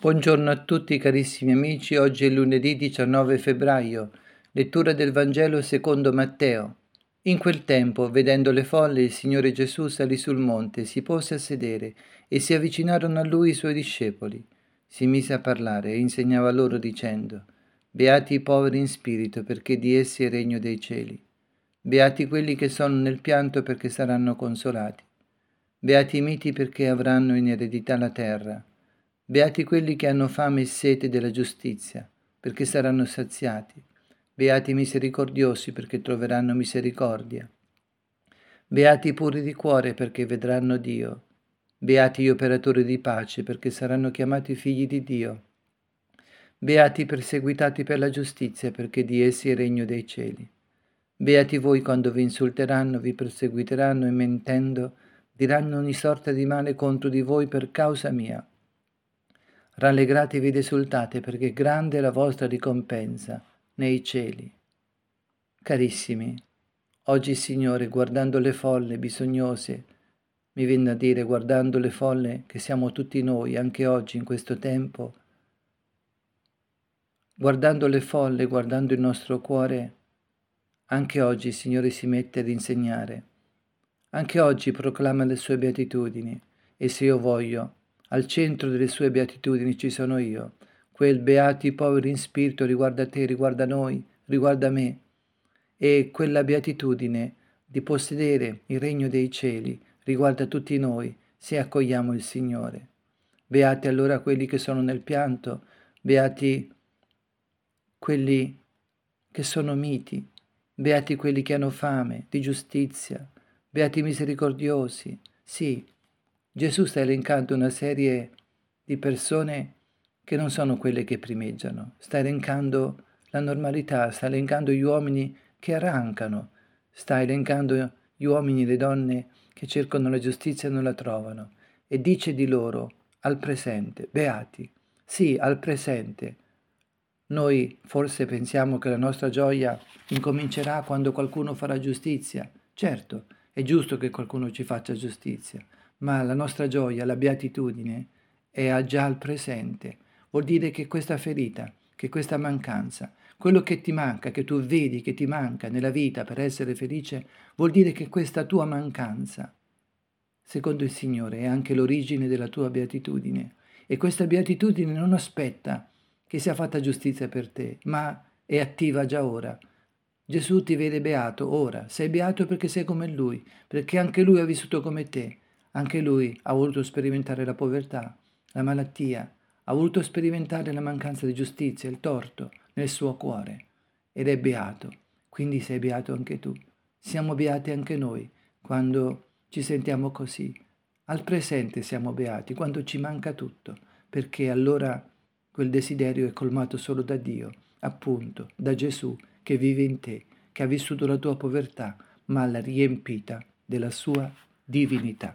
Buongiorno a tutti carissimi amici, oggi è lunedì 19 febbraio, lettura del Vangelo secondo Matteo. In quel tempo, vedendo le folle, il Signore Gesù salì sul monte, si pose a sedere e si avvicinarono a lui i suoi discepoli. Si mise a parlare e insegnava loro dicendo, Beati i poveri in spirito, perché di essi è il regno dei cieli. Beati quelli che sono nel pianto, perché saranno consolati. Beati i miti, perché avranno in eredità la terra. Beati quelli che hanno fame e sete della giustizia, perché saranno saziati. Beati i misericordiosi, perché troveranno misericordia. Beati i puri di cuore, perché vedranno Dio. Beati gli operatori di pace, perché saranno chiamati figli di Dio. Beati i perseguitati per la giustizia, perché di essi è il regno dei cieli. Beati voi quando vi insulteranno, vi perseguiteranno e mentendo diranno ogni sorta di male contro di voi per causa mia rallegratevi ed esultate perché grande è la vostra ricompensa nei cieli. Carissimi, oggi Signore, guardando le folle bisognose, mi viene a dire, guardando le folle che siamo tutti noi, anche oggi in questo tempo, guardando le folle, guardando il nostro cuore, anche oggi il Signore si mette ad insegnare, anche oggi proclama le sue beatitudini e se io voglio, al centro delle sue beatitudini ci sono io. Quel beati poveri in spirito riguarda te, riguarda noi, riguarda me. E quella beatitudine di possedere il regno dei cieli riguarda tutti noi se accogliamo il Signore. Beati allora quelli che sono nel pianto, beati quelli che sono miti, beati quelli che hanno fame di giustizia, beati misericordiosi, sì, Gesù sta elencando una serie di persone che non sono quelle che primeggiano, sta elencando la normalità, sta elencando gli uomini che arrancano, sta elencando gli uomini e le donne che cercano la giustizia e non la trovano e dice di loro al presente, beati, sì, al presente. Noi forse pensiamo che la nostra gioia incomincerà quando qualcuno farà giustizia. Certo, è giusto che qualcuno ci faccia giustizia, ma la nostra gioia, la beatitudine è già al presente. Vuol dire che questa ferita, che questa mancanza, quello che ti manca, che tu vedi che ti manca nella vita per essere felice, vuol dire che questa tua mancanza, secondo il Signore, è anche l'origine della tua beatitudine. E questa beatitudine non aspetta che sia fatta giustizia per te, ma è attiva già ora. Gesù ti vede beato ora, sei beato perché sei come Lui, perché anche Lui ha vissuto come te anche lui ha voluto sperimentare la povertà, la malattia, ha voluto sperimentare la mancanza di giustizia, il torto nel suo cuore ed è beato. Quindi sei beato anche tu. Siamo beati anche noi quando ci sentiamo così. Al presente siamo beati quando ci manca tutto, perché allora quel desiderio è colmato solo da Dio, appunto, da Gesù che vive in te, che ha vissuto la tua povertà, ma l'ha riempita della sua divinità.